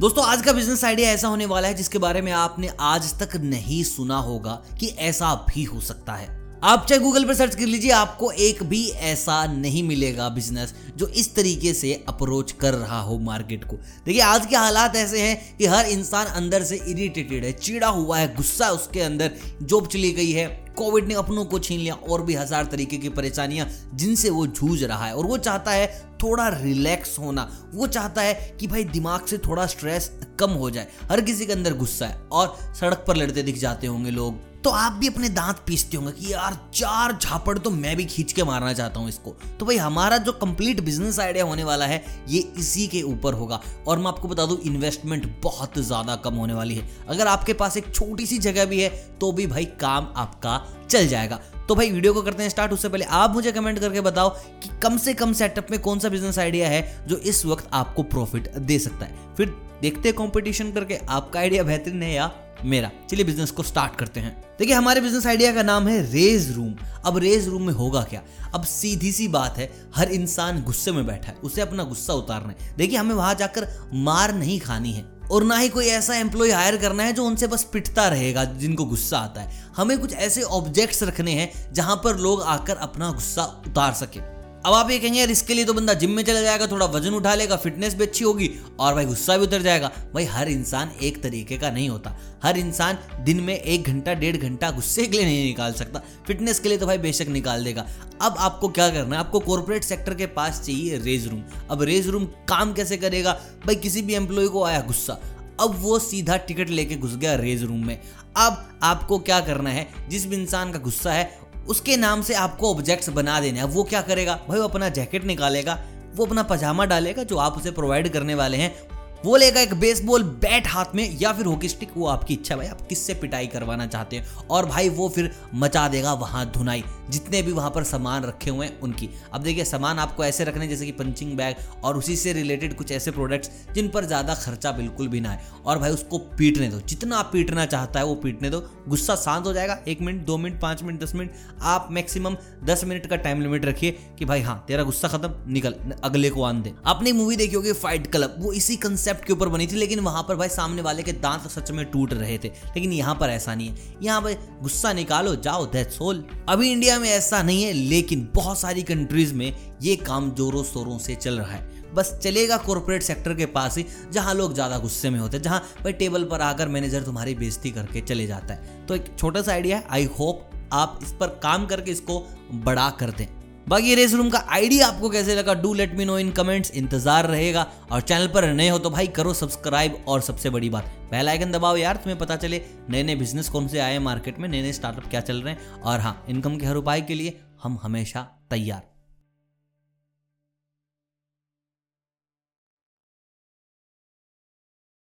दोस्तों, आज का बिज़नेस आइडिया ऐसा होने वाला है जिसके बारे में आपने आज तक नहीं सुना होगा कि ऐसा भी हो सकता है। आप चाहे गूगल पर सर्च कर लीजिए, आपको एक भी ऐसा नहीं मिलेगा बिज़नेस जो इस तरीके से अप्रोच कर रहा हो मार्केट को। देखिए, आज के हालात ऐसे हैं कि हर इंसान अंदर से इरिटेटेड है चिड़ा हुआ है, गुस्सा उसके अंदर जॉब चली गई है। कोविड ने अपनों को छीन लिया और भी हज़ार तरीके की परेशानियाँ जिनसे वो जूझ रहा है। और वो चाहता है थोड़ा रिलैक्स होना। वो चाहता है कि भाई दिमाग से थोड़ा स्ट्रेस कम हो जाए। हर किसी के अंदर गुस्सा है और सड़क पर लड़ते दिख जाते होंगे लोग। तो आप भी अपने दांत पीसते होंगे कि यार चार झापड़ तो मैं भी खींच के मारना चाहता हूँ इसको। तो भाई हमारा जो कंप्लीट बिज़नेस आइडिया होने वाला है, ये इसी के ऊपर होगा। और मैं आपको बता दूँ इन्वेस्टमेंट बहुत ज़्यादा कम होने वाली है। अगर आपके पास एक छोटी सी जगह भी है तो भी भाई काम आपका चल जाएगा। तो भाई वीडियो को करते हैं स्टार्ट उससे पहले आप मुझे कमेंट करके बताओ कि कम से कम सेटअप में कौन सा बिज़नेस आइडिया है जो इस वक्त आपको प्रॉफिट दे सकता है। फिर देखते हैं कंपटीशन करके आपका आइडिया बेहतरीन है या मेरा। चलिए बिज़नेस को स्टार्ट करते हैं। देखिए, हमारे बिज़नेस आइडिया का नाम है रेज रूम अब रेज रूम में होगा क्या? अब सीधी सी बात है, हर इंसान गुस्से में बैठा है, उसे अपना गुस्सा उतारना है। देखिए, हमें वहाँ जाकर मार नहीं खानी है। और ना ही कोई ऐसा एम्प्लॉय हायर करना है जो उनसे बस पिटता रहेगा, जिनको गुस्सा आता है। हमें कुछ ऐसे ऑब्जेक्ट्स रखने हैं जहाँ पर लोग आकर अपना गुस्सा उतार सके। अब आप ये कहेंगे, यार, इसके लिए तो बंदा जिम में चला जाएगा, थोड़ा वज़न उठा लेगा, फिटनेस भी अच्छी होगी, और भाई गुस्सा भी उतर जाएगा। भाई, हर इंसान एक तरीके का नहीं होता। हर इंसान दिन में एक घंटा, डेढ़ घंटा गुस्से के लिए नहीं निकाल सकता। फिटनेस के लिए तो भाई बेशक निकाल देगा। अब आपको क्या करना है? आपको कॉर्पोरेट सेक्टर के पास चाहिए रेज रूम अब रेज रूम काम कैसे करेगा? भाई, किसी भी एम्प्लॉय को आया गुस्सा। अब वो सीधा टिकट लेके घुस गया रेज रूम में। अब आपको क्या करना है? जिस भी इंसान का गुस्सा है उसके नाम से आपको ऑब्जेक्ट्स बना देने हैं। वो क्या करेगा? भाई वो अपना जैकेट निकालेगा, वो अपना पजामा डालेगा जो आप उसे प्रोवाइड करने वाले हैं। वो लेगा एक बेसबॉल बैट हाथ में या फिर हॉकी स्टिक वो आपकी इच्छा भाई। आप किससे पिटाई करवाना चाहते हैं? और भाई वो फिर मचा देगा वहाँ धुनाई। जितने भी वहाँ पर सामान रखे हुए हैं, उनकी। अब देखिए, सामान आपको ऐसे रखने जैसे कि पंचिंग बैग और उसी से रिलेटेड कुछ ऐसे प्रोडक्ट्स जिन पर ज़्यादा खर्चा बिल्कुल भी ना है और भाई उसको पीटने दो। जितना आप पीटना चाहता है वो पीटने दो। गुस्सा शांत हो जाएगा। एक मिनट, दो मिनट, पाँच मिनट, दस मिनट, आप मैक्सिमम दस मिनट का टाइम लिमिट रखिए कि भाई हाँ तेरा गुस्सा खत्म, निकल, अगले को आन दे। आपने मूवी देखी होगी फाइट क्लब वो इसी कंसेप्ट के ऊपर बनी थी, लेकिन वहाँ पर भाई सामने वाले के दांत सच में टूट रहे थे। लेकिन यहाँ पर ऐसा नहीं है। यहाँ पर गुस्सा निकालो, जाओ दैट्स ऑल अभी इंडिया में ऐसा नहीं है, लेकिन बहुत सारी कंट्रीज़ में ये काम जोरों शोरों से चल रहा है। बस चलेगा कॉर्पोरेट सेक्टर के पास ही, जहाँ लोग ज़्यादा गुस्से में होते हैं, जहाँ भाई टेबल पर आकर मैनेजर तुम्हारी बेइज्जती करके चले जाता है। तो एक छोटा सा आइडिया आई होप आप इस पर काम करके इसको बड़ा कर दें। बाकी रेस रूम का आइडिया आपको कैसे लगा? Do let me know in comments इंतज़ार रहेगा। और चैनल पर नए हो तो भाई करो सब्सक्राइब और सबसे बड़ी बात पहला आइकन दबाओ यार, तुम्हें पता चले नए नए बिज़नेस कौन से आए मार्केट में नए नए स्टार्टअप क्या चल रहे हैं। और हाँ इनकम के हर उपाय के लिए हम हमेशा तैयार।